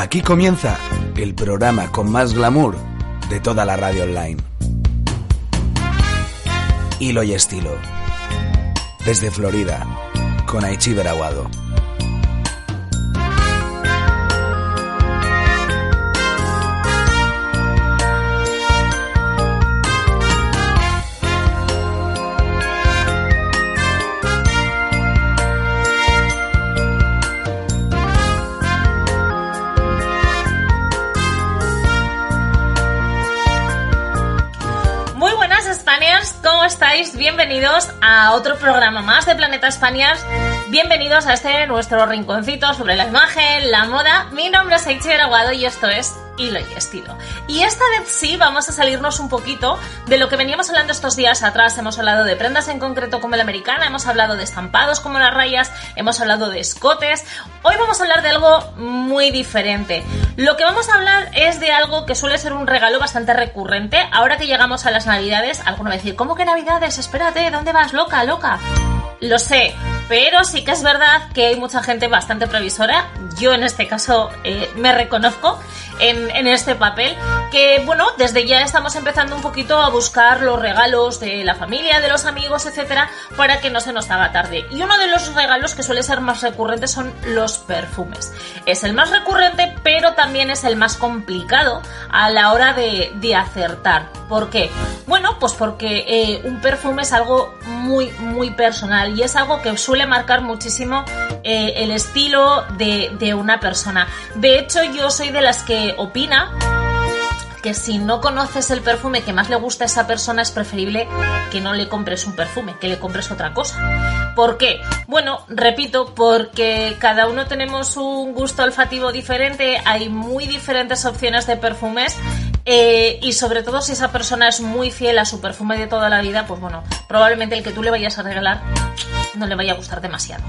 Aquí comienza el programa con más glamour de toda la radio online. Hilo y estilo. Desde Florida, con Aichi Veraguado. Bienvenidos a otro programa más de Planeta Spaniards. Bienvenidos a este nuestro rinconcito sobre la imagen, la moda. Mi nombre es Aichi Aguado y esto es Hilo y Estilo. Y esta vez sí vamos a salirnos un poquito de lo que veníamos hablando estos días atrás. Hemos hablado de prendas en concreto como la americana, hemos hablado de estampados como las rayas, hemos hablado de escotes. Hoy vamos a hablar de algo muy diferente. Lo que vamos a hablar es de algo que suele ser un regalo bastante recurrente. Ahora que llegamos a las navidades, alguno va a decir, ¿cómo que navidades? Espérate, ¿dónde vas? Loca, loca. Lo sé, pero sí que es verdad que hay mucha gente bastante previsora. Yo en este caso eh, me reconozco en, este papel. Que bueno, desde ya estamos empezando un poquito a buscar los regalos de la familia, de los amigos, etcétera, para que no se nos haga tarde. Y uno de los regalos que suele ser más recurrente son los perfumes. Es el más recurrente, pero también es el más complicado a la hora de, de acertar. ¿Por qué? Bueno, pues porque eh, un perfume es algo muy, muy personal y es algo que suele marcar muchísimo eh, el estilo de, de una persona. De hecho, yo soy de las que opina que si no conoces el perfume que más le gusta a esa persona es preferible que no le compres un perfume, que le compres otra cosa. ¿Por qué? Bueno, repito, porque cada uno tenemos un gusto olfativo diferente, hay muy diferentes opciones de perfumes eh, y sobre todo si esa persona es muy fiel a su perfume de toda la vida, pues bueno, probablemente el que tú le vayas a regalar no le vaya a gustar demasiado.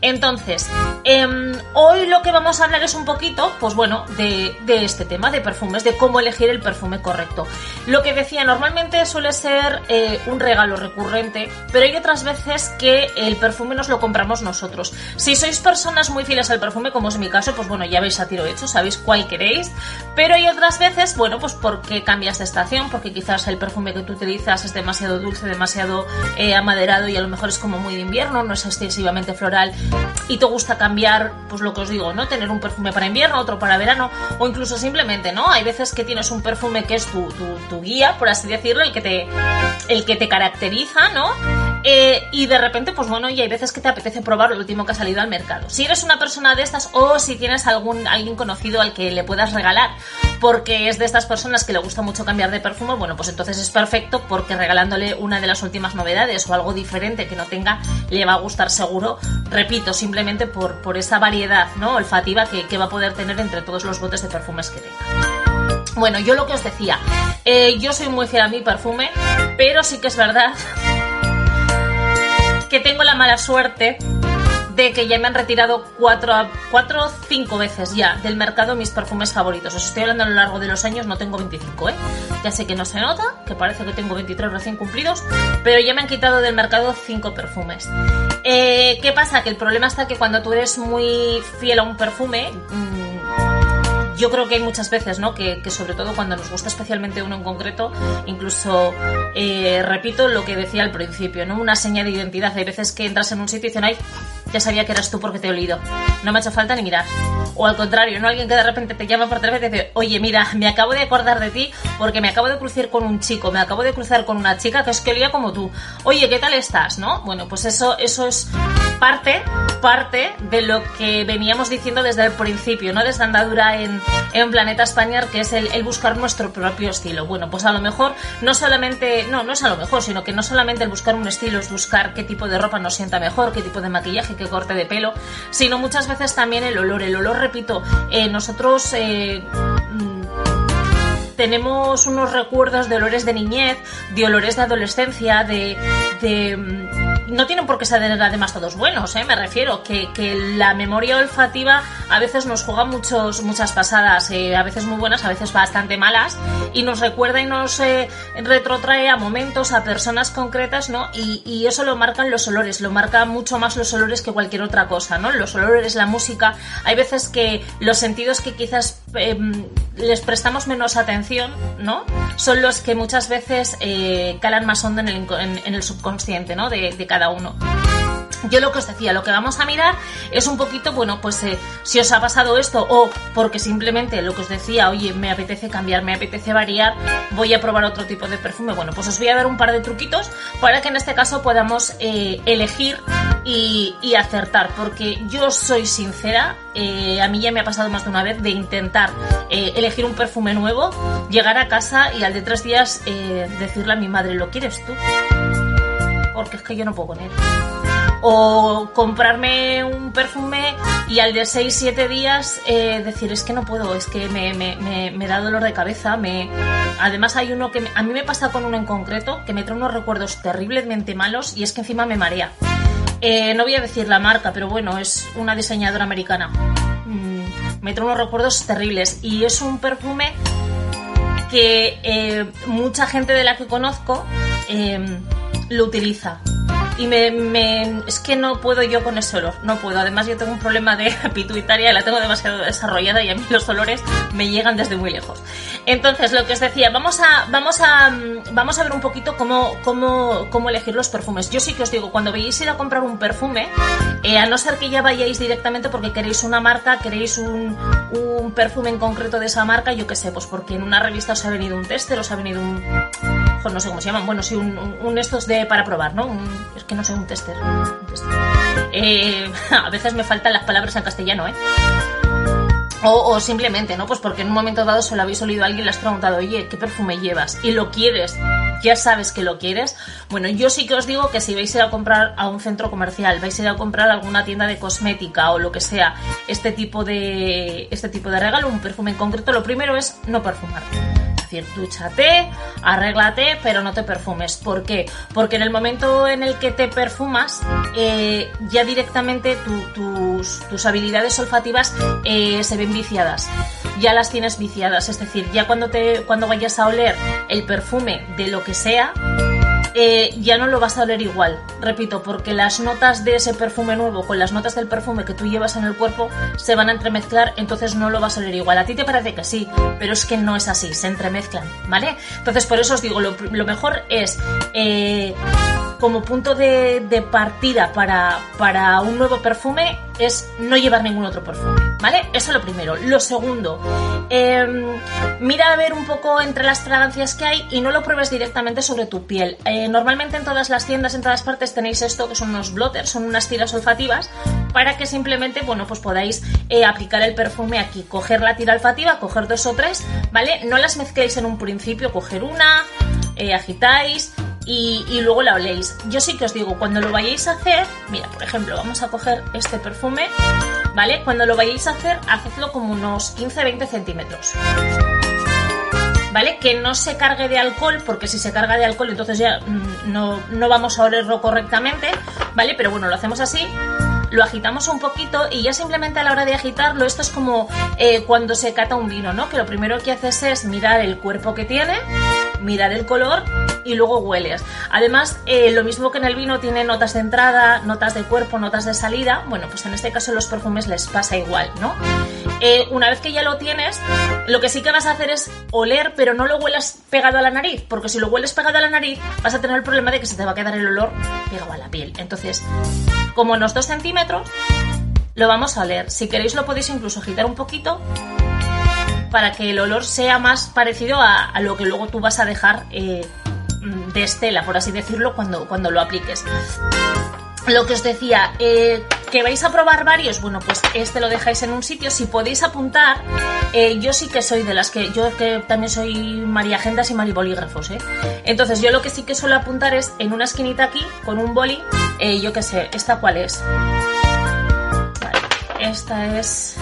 Entonces, eh, hoy lo que vamos a hablar es un poquito, pues bueno, de, de, este tema de perfumes, de cómo elegir el perfume correcto. Lo que decía, normalmente suele ser eh, un regalo recurrente, pero hay otras veces que el perfume nos lo compramos nosotros. Si sois personas muy fieles al perfume, como es mi caso, pues bueno, ya veis a tiro hecho, sabéis cuál queréis, pero hay otras veces, bueno, pues porque cambias de estación, porque quizás el perfume que tú utilizas es demasiado dulce, demasiado eh, amaderado y a lo mejor es como muy de invierno no es excesivamente floral y te gusta cambiar, pues lo que os digo, ¿no? Tener un perfume para invierno, otro para verano, o incluso simplemente, ¿no? Hay veces que tienes un perfume que es tu, tu, tu guía, por así decirlo, el que te, el que te caracteriza, ¿no? Eh, y de repente, pues bueno, y hay veces que te apetece probar lo último que ha salido al mercado. Si eres una persona de estas o si tienes algún alguien conocido al que le puedas regalar, porque es de estas personas que le gusta mucho cambiar de perfume, bueno, pues entonces es perfecto porque regalándole una de las últimas novedades o algo diferente que no tenga, le va a gustar seguro, repito, simplemente por, por esa variedad ¿no? olfativa que, va a poder tener entre todos los botes de perfumes que tenga. Bueno, yo lo que os decía, eh, yo soy muy fiel a mi perfume, pero sí que es verdad que tengo la mala suerte de que ya me han retirado cuatro o cinco veces ya del mercado mis perfumes favoritos. Os estoy hablando a lo largo de los años, no tengo 25, ¿eh? Ya sé que no se nota, que parece que tengo 23 recién cumplidos, pero ya me han quitado del mercado cinco perfumes. Eh, ¿Qué pasa? Que el problema está que cuando tú eres muy fiel a un perfume... Mmm, yo creo que hay muchas veces, ¿no? Que, sobre todo cuando nos gusta especialmente uno en concreto, incluso eh, repito lo que decía al principio, ¿no? Una seña de identidad. Hay veces que entras en un sitio y dicen, ay, ya sabía que eras tú porque te he olido. No me ha hecho falta ni mirar. O al contrario, ¿no? Alguien que de repente te llama por teléfono y dice, oye, mira, me acabo de acordar de ti porque me acabo de cruzar con un chico, me acabo de cruzar con una chica que es que olía como tú. Oye, ¿qué tal estás? ¿No? Bueno, pues eso, eso es parte, parte de lo que veníamos diciendo desde el principio, ¿no? Desde andadura en, en Planeta España, que es el, buscar nuestro propio estilo. Bueno, pues a lo mejor no solamente, no, no es a lo mejor, sino que no solamente el buscar un estilo es buscar qué tipo de ropa nos sienta mejor, qué tipo de maquillaje, qué corte de pelo, sino muchas veces también el olor. El olor, repito, eh, nosotros... Eh, tenemos unos recuerdos de olores de niñez, de olores de adolescencia, de, de no tienen por qué ser además todos buenos, ¿eh? me refiero, que, que la memoria olfativa a veces nos juega muchos, muchas pasadas, eh, a veces muy buenas, a veces bastante malas, y nos recuerda y nos eh, retrotrae a momentos, a personas concretas, ¿no? Y, eso lo marcan los olores, lo marca mucho más los olores que cualquier otra cosa, ¿no? Los olores, la música, hay veces que los sentidos que quizás em, les prestamos menos atención, ¿no? Son los que muchas veces eh, calan más hondo en el, el subconsciente, ¿no? De cada uno. Yo lo que os decía, lo que vamos a mirar es un poquito, bueno, pues eh, si os ha pasado esto o porque simplemente lo que os decía, oye, me apetece cambiar, me apetece variar, voy a probar otro tipo de perfume. Bueno, pues os voy a dar un par de truquitos para que en este caso podamos eh, elegir y, acertar, porque yo soy sincera, eh, a mí ya me ha pasado más de una vez de intentar elegir un perfume nuevo, llegar a casa y al de tres días decirle a mi madre, ¿lo quieres tú? Porque es que yo no puedo con o comprarme un perfume y al de 6-7 días eh, decir es que no puedo, es que me, me, da dolor de cabeza. Me... Además hay uno que a mí me pasa con uno en concreto que me trae unos recuerdos terriblemente malos y es que encima me marea. Eh, no voy a decir la marca, pero bueno, es una diseñadora americana. Mm, me trae unos recuerdos terribles y es un perfume que eh, mucha gente de la que conozco lo utiliza y me, es que no puedo yo con ese olor, no puedo. Además yo tengo un problema de pituitaria, la tengo demasiado desarrollada y a mí los olores me llegan desde muy lejos. Entonces, lo que os decía, vamos a, vamos a, vamos a ver un poquito cómo, cómo, cómo elegir los perfumes. Yo sí que os digo, cuando veáis ir a comprar un perfume, eh, a no ser que ya vayáis directamente porque queréis una marca, queréis un, un perfume en concreto de esa marca, yo qué sé, pues porque en una revista os ha venido un tester, os ha venido un no sé cómo se llaman, bueno, sí, un, estos de para probar, ¿no? es que no sé, un tester. Eh, a veces me faltan las palabras en castellano, ¿eh? O, simplemente, ¿no? Pues porque en un momento dado se lo habéis olido a alguien y le has preguntado, oye, ¿qué perfume llevas? Y lo quieres, ya sabes que lo quieres. Bueno, yo sí que os digo que si vais a ir a comprar a un centro comercial, vais a ir a comprar a alguna tienda de cosmética o lo que sea, este tipo de, este tipo de regalo, un perfume en concreto, lo primero es no perfumar decir, dúchate, arréglate, pero no te perfumes. ¿Por qué? Porque en el momento en el que te perfumas, eh, ya directamente tus, tus, habilidades olfativas eh, se ven viciadas. Ya las tienes viciadas. Es decir, ya cuando, te, cuando vayas a oler el perfume de lo que sea, eh, ya no lo vas a oler igual. Repito, porque las notas de ese perfume nuevo con las notas del perfume que tú llevas en el cuerpo se van a entremezclar, entonces no lo vas a oler igual. A ti te parece que sí, pero es que no es así, se entremezclan, ¿vale? Entonces por eso os digo, lo, mejor es... Eh, como punto de, partida para, para, un nuevo perfume es no llevar ningún otro perfume, ¿vale? Eso es lo primero. Lo segundo, em, mira a ver un poco entre las fragancias que hay y no lo pruebes directamente sobre tu piel. Eh, normalmente en todas las tiendas, en todas partes tenéis esto que son unos blotters, son unas tiras olfativas para que simplemente, bueno, pues podáis eh, aplicar el perfume aquí, coger la tira olfativa, coger dos o tres, ¿vale? No las mezcléis en un principio, coger una, eh, agitáis y, luego la oléis. Yo sí que os digo, cuando lo vayáis a hacer, mira, por ejemplo, vamos a coger este perfume, ¿vale? Cuando lo vayáis a hacer, hacedlo como unos 15-20 centímetros. ¿Vale? Que no se cargue de alcohol, porque si se carga de alcohol, entonces ya mm, no, no vamos a olerlo correctamente, ¿vale? Pero bueno, lo hacemos así lo agitamos un poquito y ya simplemente a la hora de agitarlo, esto es como eh, cuando se cata un vino, ¿no? Que lo primero que haces es mirar el cuerpo que tiene, mirar el color y luego hueles. Además, eh, lo mismo que en el vino tiene notas de entrada, notas de cuerpo, notas de salida, bueno, pues en este caso los perfumes les pasa igual, ¿no? Eh, una vez que ya lo tienes, lo que sí que vas a hacer es oler, pero no lo huelas pegado a la nariz, porque si lo hueles pegado a la nariz, vas a tener el problema de que se te va a quedar el olor pegado a la piel. Entonces, como unos 2 centímetros, lo vamos a oler. Si queréis lo podéis incluso agitar un poquito para que el olor sea más parecido a, lo que luego tú vas a dejar eh, de estela, por así decirlo, cuando, cuando lo apliques. Lo que os decía, eh, que vais a probar varios, bueno, pues este lo dejáis en un sitio. Si podéis apuntar, eh, yo sí que soy de las que, yo que también soy María Agendas y Maribolígrafos, ¿eh? Entonces yo lo que sí que suelo apuntar es en una esquinita aquí, con un boli, eh, yo qué sé, ¿esta cuál es? Vale, esta es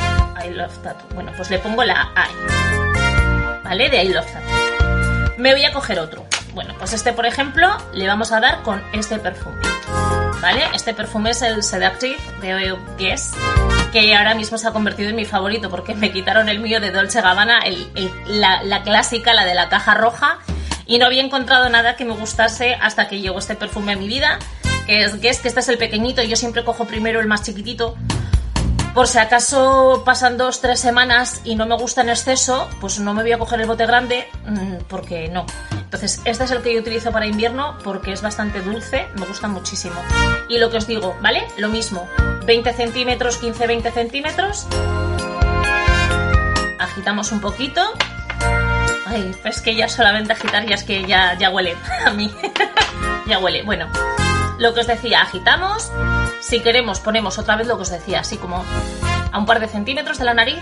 I Love Tattoo. Bueno, pues le pongo la I, ¿vale? De I Love Tattoo. Me voy a coger otro. Bueno, pues este, por ejemplo, le vamos a dar con este perfume. ¿vale? Este perfume es el Seductive de Guess, que ahora mismo se ha convertido en mi favorito porque me quitaron el mío de Dolce Gabbana, la, la clásica, la de la caja roja, y no había encontrado nada que me gustase hasta que llegó este perfume a mi vida, que es Guess, que este es el pequeñito, yo siempre cojo primero el más chiquitito, por si acaso pasan dos, tres semanas y no me gusta en exceso, pues no me voy a coger el bote grande mm, porque no. Entonces, este es el que yo utilizo para invierno porque es bastante dulce, me gusta muchísimo. Y lo que os digo, ¿vale? Lo mismo, 20 centímetros, 15-20 centímetros. Agitamos un poquito. Ay, pues que ya solamente agitar ya es que ya, ya huele a mí. ya huele. Bueno, lo que os decía, agitamos si queremos, ponemos otra vez lo que os decía, así como a un par de centímetros de la nariz.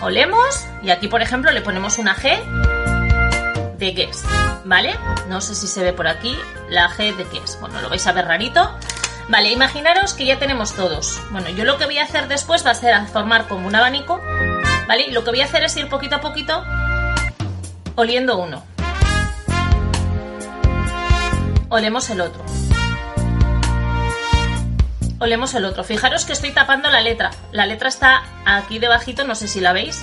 Olemos y aquí, por ejemplo, le ponemos una G de Guess, ¿vale? No sé si se ve por aquí la G de Guess. Bueno, lo vais a ver rarito. Vale, imaginaros que ya tenemos todos. Bueno, yo lo que voy a hacer después va a ser formar como un abanico, ¿vale? Y lo que voy a hacer es ir poquito a poquito oliendo uno. Olemos el otro olemos el otro. Fijaros que estoy tapando la letra. La letra está aquí debajito, no sé si la veis.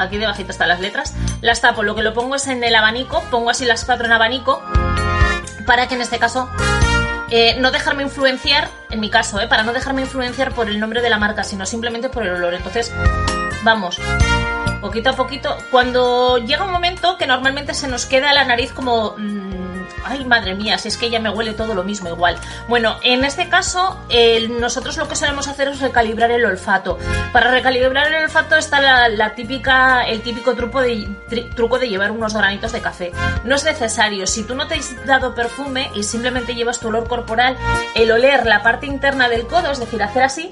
Aquí debajito están las letras. Las tapo, lo que lo pongo es en el abanico, pongo así las cuatro en abanico, para que en este caso eh, no dejarme influenciar, en mi caso, eh, para no dejarme influenciar por el nombre de la marca, sino simplemente por el olor. Entonces, vamos, poquito a poquito. Cuando llega un momento que normalmente se nos queda la nariz como... Mm, ay madre mía, si es que ya me huele todo lo mismo igual. Bueno, en este caso nosotros lo que solemos hacer es recalibrar el olfato. Para recalibrar el olfato está la, típica, el típico truco de, truco de llevar unos granitos de café. No es necesario, si tú no te has dado perfume y simplemente llevas tu olor corporal, el oler la parte interna del codo, es decir, hacer así,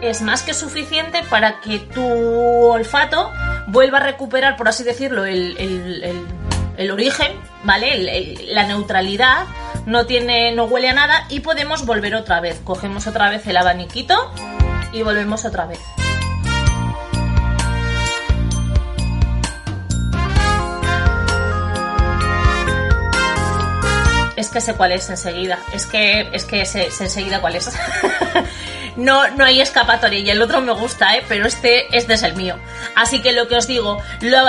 es más que suficiente para que tu olfato vuelva a recuperar, por así decirlo, el el origen, ¿vale? la neutralidad, no tiene, no huele a nada y podemos volver otra vez. Cogemos otra vez el abaniquito y volvemos otra vez. Es que sé cuál es enseguida. Es que, es que sé, sé enseguida cuál es. no, no hay escapatoria y el otro me gusta, ¿eh? pero este, este es el mío. Así que lo que os digo,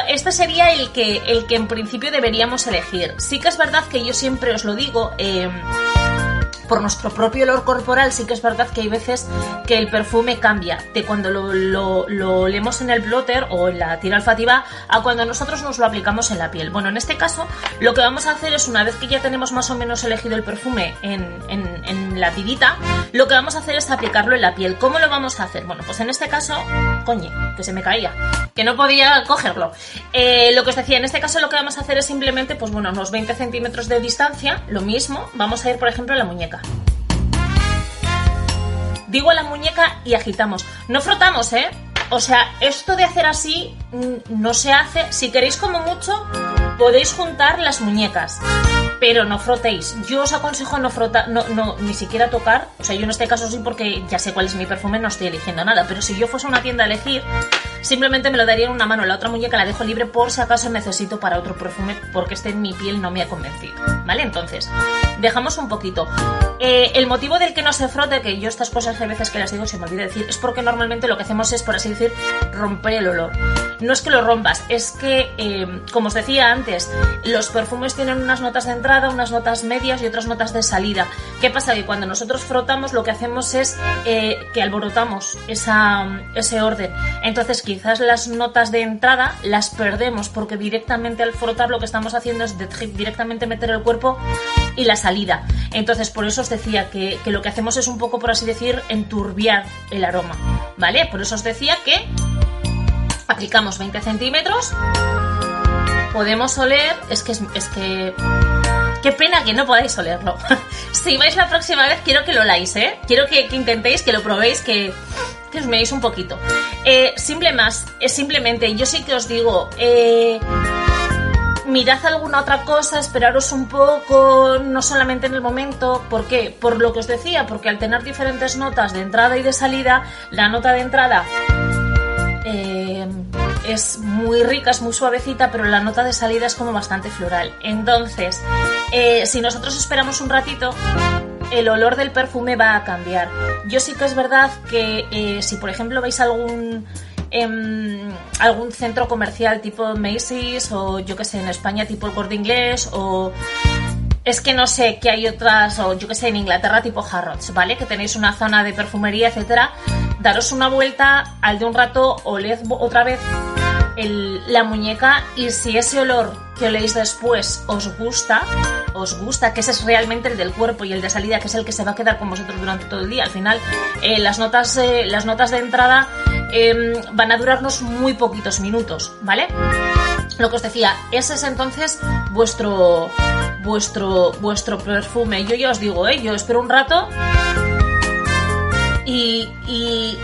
este sería el que, el que en principio deberíamos elegir. Sí que es verdad que yo siempre os lo digo, eh, por nuestro propio olor corporal, sí que es verdad que hay veces que el perfume cambia de cuando lo, lo, olemos en el blotter o en la tira olfativa a cuando nosotros nos lo aplicamos en la piel. Bueno, en este caso, lo que vamos a hacer es, una vez que ya tenemos más o menos elegido el perfume en, en, la tirita, lo que vamos a hacer es aplicarlo en la piel. ¿Cómo lo vamos a hacer? Bueno, pues en este caso, coñe, que se me caía, que no podía cogerlo. Eh, lo que os decía, en este caso lo que vamos a hacer es simplemente, pues bueno, unos 20 centímetros de distancia, lo mismo, vamos a ir, por ejemplo, a la muñeca. Digo a la muñeca y agitamos. No frotamos, ¿eh? O sea, esto de hacer así mm, no se hace. Si queréis como mucho, podéis juntar las muñecas. Pero no frotéis. Yo os aconsejo no frotar, no, no, ni siquiera tocar. O sea, yo en este caso sí porque ya sé cuál es mi perfume, no estoy eligiendo nada. Pero si yo fuese a una tienda a elegir, simplemente me lo daría en una mano. La otra muñeca la dejo libre por si acaso necesito para otro perfume porque este en mi piel no me ha convencido. ¿Vale? Entonces, dejamos un poquito. Eh, el motivo del que no se frote, que yo estas cosas hay veces que las digo se me olvida decir, es porque normalmente lo que hacemos es, por así decir, romper el olor. No es que lo rompas, es que, eh, como os decía antes, los perfumes tienen unas notas de entrada, unas notas medias y otras notas de salida. ¿Qué pasa? Que cuando nosotros frotamos lo que hacemos es eh, que alborotamos esa, ese orden. Entonces quizás las notas de entrada las perdemos porque directamente al frotar lo que estamos haciendo es directamente meter el cuerpo y la salida. Entonces, por eso os decía que, lo que hacemos es un poco, por así decir, enturbiar el aroma. ¿Vale? Por eso os decía que aplicamos 20 centímetros. Podemos oler. Es que es, que. Qué pena que no podáis olerlo. si vais la próxima vez, quiero que lo oláis, ¿eh? Quiero que, intentéis, que lo probéis, que, que os meáis un poquito. Eh, simple más, simplemente, yo sí que os digo, eh, mirad alguna otra cosa, esperaros un poco, no solamente en el momento. ¿Por qué? Por lo que os decía, porque al tener diferentes notas de entrada y de salida, la nota de entrada eh, es muy rica, es muy suavecita, pero la nota de salida es como bastante floral. Entonces, eh, si nosotros esperamos un ratito, el olor del perfume va a cambiar. Yo sí que es verdad que eh, si por ejemplo veis algún em, algún centro comercial tipo Macy's o yo que sé en España tipo el Corte Inglés o es que no sé que hay otras, o yo que sé, en Inglaterra tipo Harrods, ¿vale? Que tenéis una zona de perfumería, etcétera. Daros una vuelta, al de un rato oled otra vez la muñeca y si ese olor que oléis después os gusta, os gusta, que ese es realmente el del cuerpo y el de salida, que es el que se va a quedar con vosotros durante todo el día. Al final, eh, las, notas, eh, las notas de entrada em, van a durarnos muy poquitos minutos, ¿vale? Lo que os decía, ese es entonces vuestro, vuestro, vuestro perfume. Yo ya os digo, ¿eh? yo espero un rato y, y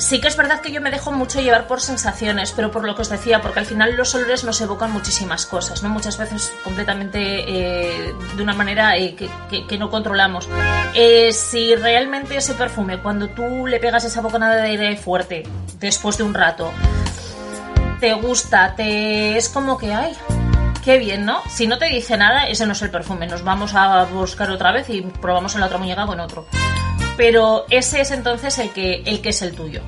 sí que es verdad que yo me dejo mucho llevar por sensaciones, pero por lo que os decía, porque al final los olores nos evocan muchísimas cosas, ¿no? Muchas veces completamente eh, de una manera eh, que, no controlamos. Eh, si realmente ese perfume, cuando tú le pegas esa bocanada de aire fuerte, después de un rato, te gusta, te es como que, ay, qué bien, ¿no? Si no te dice nada, ese no es el perfume. Nos vamos a buscar otra vez y probamos en la otra muñeca con otro. Pero ese es entonces el que, el que es el tuyo.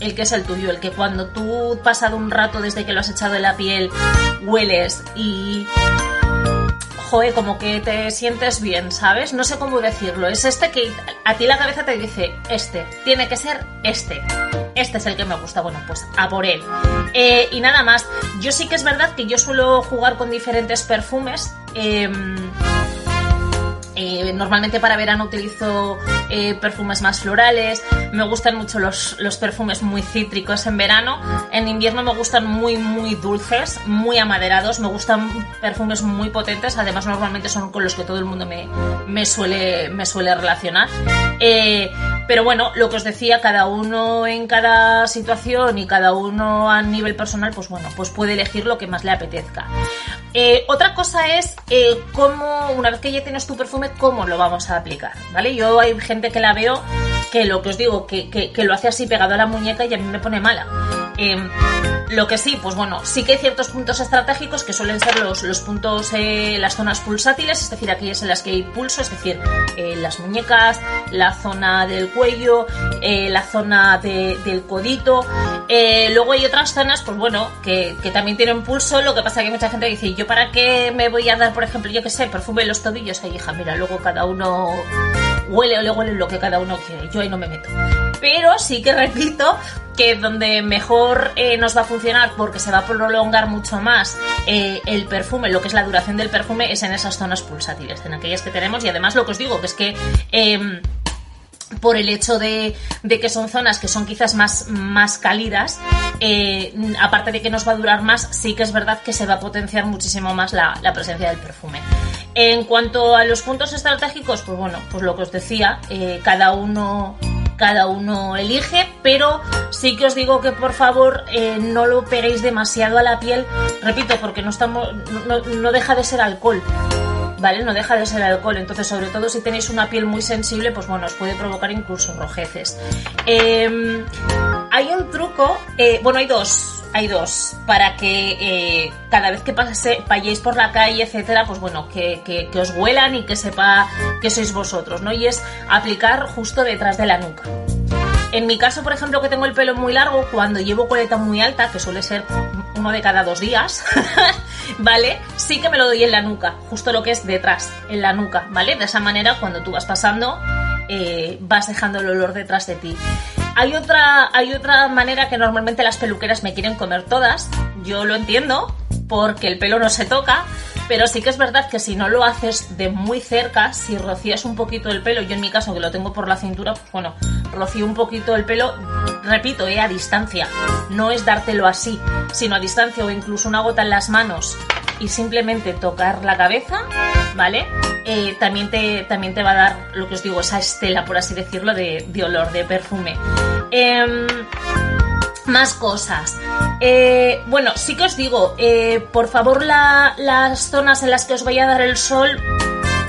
El que es el tuyo, el que cuando tú pasado un rato desde que lo has echado en la piel, hueles y joe, como que te sientes bien, ¿sabes? No sé cómo decirlo. Es este que a ti la cabeza te dice, este, tiene que ser este este es el que me gusta, bueno, pues a por él. Eh, y nada más, yo sí que es verdad que yo suelo jugar con diferentes perfumes. Em, eh, normalmente para verano utilizo eh, perfumes más florales. Me gustan mucho los, los, perfumes muy cítricos en verano. En invierno me gustan muy, muy dulces, muy amaderados. Me gustan perfumes muy potentes. Además, normalmente son con los que todo el mundo me, me suele, me suele relacionar. Eh, pero bueno, lo que os decía, cada uno en cada situación y cada uno a nivel personal, pues bueno, pues puede elegir lo que más le apetezca. Eh, otra cosa es eh, cómo, una vez que ya tienes tu perfume, cómo lo vamos a aplicar, ¿vale? Yo hay gente que la veo que lo que os digo, que, que, lo hace así pegado a la muñeca y a mí me pone mala. Em, lo que sí, pues bueno, sí que hay ciertos puntos estratégicos que suelen ser los, los puntos, eh, las zonas pulsátiles, es decir, aquellas en las que hay pulso, es decir, eh, las muñecas, la zona del cuello, eh, la zona del codito. luego hay otras zonas, pues bueno, que, que, también tienen pulso, lo que pasa que mucha gente dice, ¿yo para qué me voy a dar, por ejemplo, yo qué sé, perfume en los tobillos? Ay, hija, mira, luego cada uno huele o le huele lo que cada uno quiere, yo ahí no me meto. Pero sí que repito que donde mejor eh, nos va a funcionar porque se va a prolongar mucho más eh, el perfume, lo que es la duración del perfume, es en esas zonas pulsátiles, en aquellas que tenemos y además lo que os digo, que es que... Em, por el hecho de, que son zonas que son quizás más, más cálidas, eh, aparte de que nos va a durar más, sí que es verdad que se va a potenciar muchísimo más la, presencia del perfume. En cuanto a los puntos estratégicos, pues bueno, pues lo que os decía, cada uno cada uno elige, pero sí que os digo que por favor eh, no lo peguéis demasiado a la piel, repito, porque no, estamos, no, deja de ser alcohol. ¿vale? No deja de ser alcohol. Entonces, sobre todo si tenéis una piel muy sensible, pues bueno, os puede provocar incluso rojeces. Em, hay un truco, eh, bueno, hay dos, hay dos, para que eh, cada vez que pase, vayáis por la calle, etcétera, pues bueno, que, que, os huelan y que sepa que sois vosotros, ¿no? Y es aplicar justo detrás de la nuca. En mi caso, por ejemplo, que tengo el pelo muy largo, cuando llevo coleta muy alta, que suele ser uno de cada dos días, ¿vale? Sí que me lo doy en la nuca, justo lo que es detrás, en la nuca, ¿vale? De esa manera, cuando tú vas pasando, eh, vas dejando el olor detrás de ti. Hay otra, hay otra manera que normalmente las peluqueras me quieren comer todas. Yo lo entiendo, porque el pelo no se toca, pero sí que es verdad que si no lo haces de muy cerca, si rocías un poquito el pelo, yo en mi caso que lo tengo por la cintura, pues bueno, rocío un poquito el pelo, repito, eh, a distancia. No es dártelo así, sino a distancia o incluso una gota en las manos y simplemente tocar la cabeza, ¿vale? Eh, también, te, también te va a dar lo que os digo, esa estela, por así decirlo, de, olor, de perfume. Em, más cosas. Eh, bueno, sí que os digo, eh, por favor, las zonas en las que os vaya a dar el sol,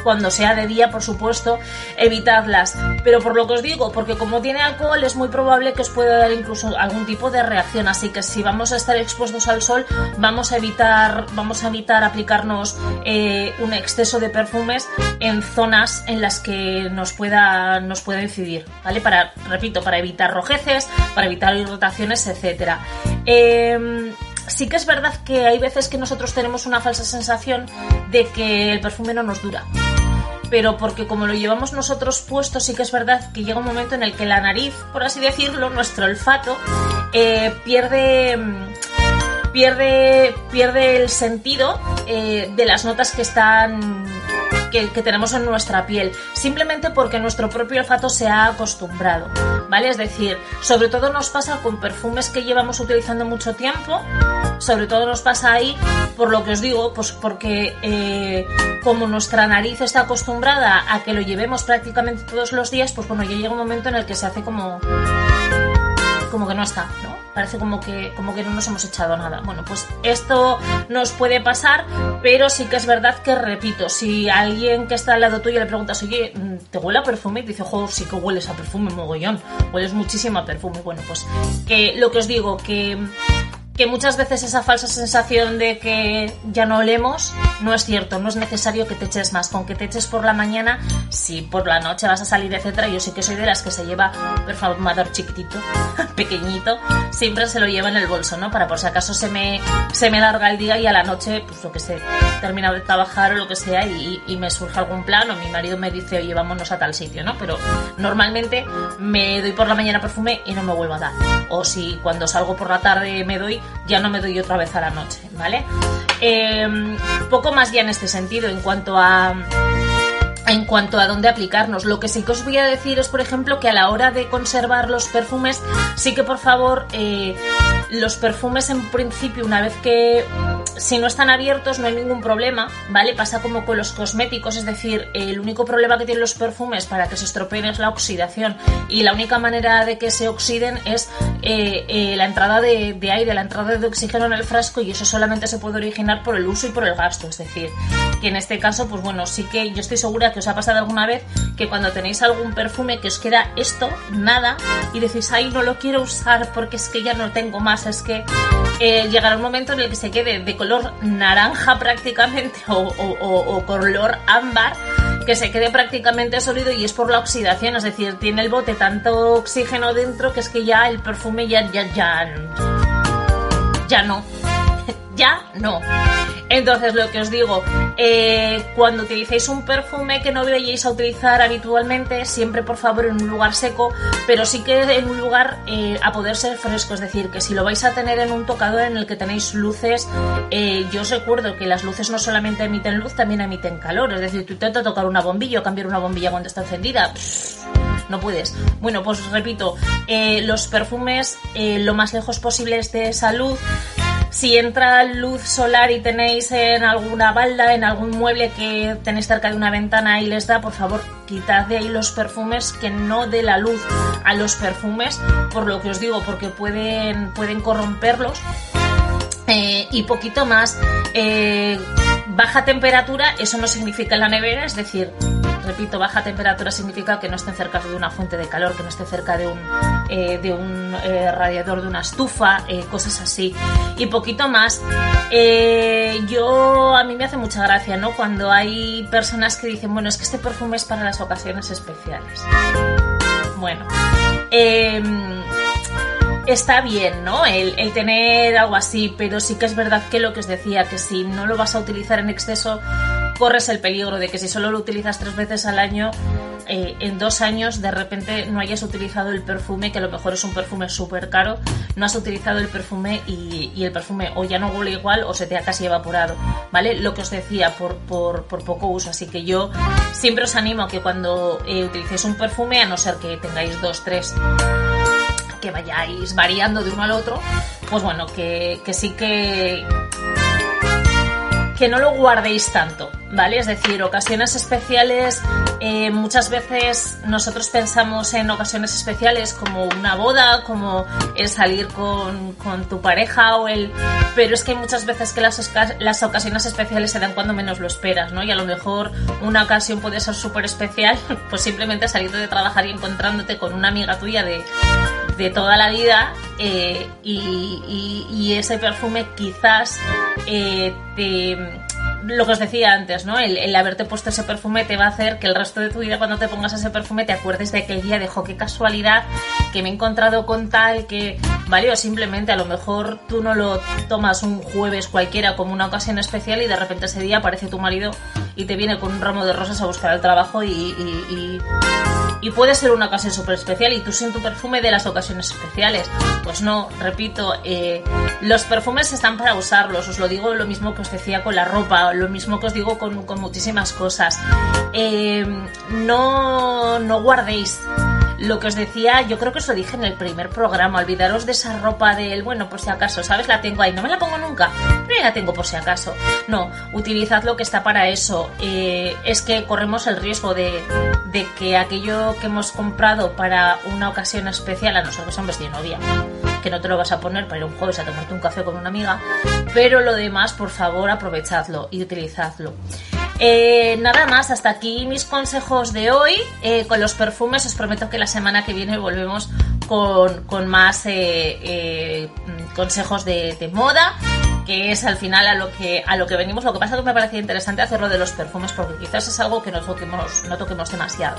cuando sea de día, por supuesto, evitadlas. Pero por lo que os digo, porque como tiene alcohol es muy probable que os pueda dar incluso algún tipo de reacción, así que si vamos a estar expuestos al sol, vamos a evitar, vamos a evitar aplicarnos eh, un exceso de perfumes en zonas en las que nos pueda, nos pueda incidir, ¿vale? Para, repito, para evitar rojeces, para evitar irritaciones, etcétera. Em, sí que es verdad que hay veces que nosotros tenemos una falsa sensación de que el perfume no nos dura. Pero porque como lo llevamos nosotros puesto, sí que es verdad que llega un momento en el que la nariz, por así decirlo, nuestro olfato, eh, pierde pierde, pierde el sentido eh, de las notas que están que, tenemos en nuestra piel, simplemente porque nuestro propio olfato se ha acostumbrado, ¿vale? Es decir, sobre todo nos pasa con perfumes que llevamos utilizando mucho tiempo, sobre todo nos pasa ahí, por lo que os digo, pues porque eh, como nuestra nariz está acostumbrada a que lo llevemos prácticamente todos los días, pues bueno, ya llega un momento en el que se hace como como que no está, ¿no? Parece como que, como que no nos hemos echado nada. Bueno, pues esto nos puede pasar, pero sí que es verdad que, repito, si alguien que está al lado tuyo le preguntas, oye, ¿te huele a perfume? Y dice, joder, sí que hueles a perfume, mogollón. Hueles muchísimo a perfume. Bueno, pues que lo que os digo, que que muchas veces esa falsa sensación de que ya no olemos no es cierto, no es necesario que te eches más, con que te eches por la mañana, si por la noche vas a salir, etcétera, yo sí que soy de las que se lleva perfumador chiquitito, pequeñito, siempre se lo lleva en el bolso, ¿no? Para por si acaso se me, se me larga el día y a la noche, pues lo que sé, terminado de trabajar o lo que sea y, y me surge algún plan o mi marido me dice, oye, vámonos a tal sitio, ¿no? Pero normalmente me doy por la mañana perfume y no me vuelvo a dar. O si cuando salgo por la tarde me doy, ya no me doy otra vez a la noche, ¿vale? Em, poco más ya en este sentido en cuanto a en cuanto a dónde aplicarnos. Lo que sí que os voy a decir es, por ejemplo, que a la hora de conservar los perfumes, sí que por favor, eh, los perfumes en principio, una vez que si no están abiertos no hay ningún problema, ¿vale? Pasa como con los cosméticos, es decir, el único problema que tienen los perfumes para que se estropeen es la oxidación y la única manera de que se oxiden es eh, eh, la entrada de, aire, la entrada de oxígeno en el frasco y eso solamente se puede originar por el uso y por el gasto, es decir, que en este caso, pues bueno, sí que yo estoy segura que os ha pasado alguna vez que cuando tenéis algún perfume que os queda esto, nada, y decís, ay, no lo quiero usar porque es que ya no tengo más, es que eh, llegará un momento en el que se quede de color naranja prácticamente o, color ámbar que se quede prácticamente sólido y es por la oxidación, es decir, tiene el bote tanto oxígeno dentro que es que ya el perfume ya ya ya ya no. ya no. Entonces, lo que os digo, eh, cuando utilicéis un perfume que no vayáis a utilizar habitualmente, siempre por favor en un lugar seco, pero sí que en un lugar eh, a poder ser fresco, es decir, que si lo vais a tener en un tocador en el que tenéis luces, eh, yo os recuerdo que las luces no solamente emiten luz, también emiten calor, es decir, tú intentas tocar una bombilla o cambiar una bombilla cuando está encendida. no puedes. Bueno, pues repito, los perfumes lo más lejos posible de esa luz si entra luz solar y tenéis en alguna balda, en algún mueble que tenéis cerca de una ventana y les da, por favor, quitad de ahí los perfumes que no dé la luz a los perfumes, por lo que os digo, porque pueden, pueden corromperlos. Eh, y poquito más. Eh, baja temperatura, eso no significa la nevera, es decir, repito, baja temperatura significa que no estén cerca de una fuente de calor, que no esté cerca de un, eh, de un eh, radiador, de una estufa, eh, cosas así. Y poquito más. yo, a mí me hace mucha gracia, ¿no? Cuando hay personas que dicen, bueno, es que este perfume es para las ocasiones especiales. Bueno. Em, está bien, ¿no? El, el, tener algo así, pero sí que es verdad que lo que os decía, que si no lo vas a utilizar en exceso, corres el peligro de que si solo lo utilizas tres veces al año, eh, en dos años de repente no hayas utilizado el perfume, que a lo mejor es un perfume súper caro, no has utilizado el perfume y, el perfume o ya no huele igual o se te ha casi evaporado, ¿vale? Lo que os decía, por, poco uso. Así que yo siempre os animo a que cuando eh, utilicéis un perfume, a no ser que tengáis dos, tres que vayáis variando de uno al otro, pues bueno, que sí que que no lo guardéis tanto, ¿vale? Es decir, ocasiones especiales, eh, muchas veces nosotros pensamos en ocasiones especiales como una boda, como el salir con, con tu pareja o el... Pero es que hay muchas veces que las, ocasiones especiales se dan cuando menos lo esperas, ¿no? Y a lo mejor una ocasión puede ser súper especial, pues simplemente saliendo de trabajar y encontrándote con una amiga tuya de, de toda la vida eh, y, y, ese perfume quizás eh, te lo que os decía antes, ¿no? El, haberte puesto ese perfume te va a hacer que el resto de tu vida cuando te pongas ese perfume te acuerdes de aquel día de, jo, qué casualidad, que me he encontrado con tal, que, vale, o simplemente a lo mejor tú no lo tomas un jueves cualquiera como una ocasión especial y de repente ese día aparece tu marido y te viene con un ramo de rosas a buscar el trabajo y, y puede ser una ocasión súper especial y tú sin tu perfume de las ocasiones especiales. Pues no, repito, eh, los perfumes están para usarlos, os lo digo lo mismo que os decía con la ropa, lo mismo que os digo con, muchísimas cosas. Eh, no, no guardéis lo que os decía, yo creo que os lo dije en el primer programa, olvidaros de esa ropa del, bueno, por si acaso, ¿sabes? La tengo ahí, no me la pongo nunca, pero la tengo por si acaso. No, utilizad lo que está para eso. Eh, es que corremos el riesgo de, de que aquello que hemos comprado para una ocasión especial, a nosotros hombres de novia, que no te lo vas a poner para ir un jueves a tomarte un café con una amiga, pero lo demás, por favor, aprovechadlo y utilizadlo. Eh, nada más, hasta aquí mis consejos de hoy. Eh, con los perfumes os prometo que la semana que viene volvemos con, más eh, consejos de, de, moda que es al final a lo que a lo que venimos lo que pasa es que me parecía interesante hacerlo de los perfumes porque quizás es algo que no no toquemos demasiado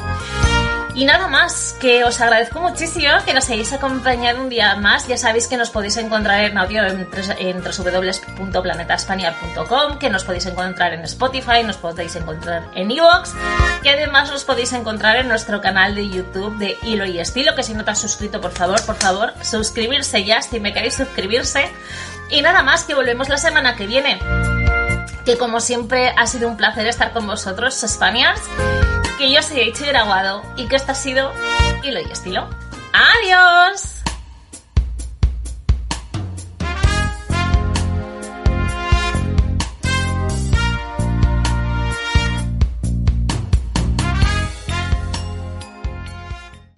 y nada más, que os agradezco muchísimo que nos hayáis acompañado un día más. Ya sabéis que nos podéis encontrar en audio en, en que nos podéis encontrar en Spotify, nos podéis encontrar en Evox, que además os podéis encontrar en nuestro canal de YouTube de Hilo y Estilo, que si no te has suscrito, por favor, por favor, suscribirse ya, si me queréis suscribirse. Y nada más, que volvemos la semana que viene. Que como siempre ha sido un placer estar con vosotros, Spaniards que yo soy Eichi Graguado y que esto ha sido Hilo y Estilo. ¡Adiós!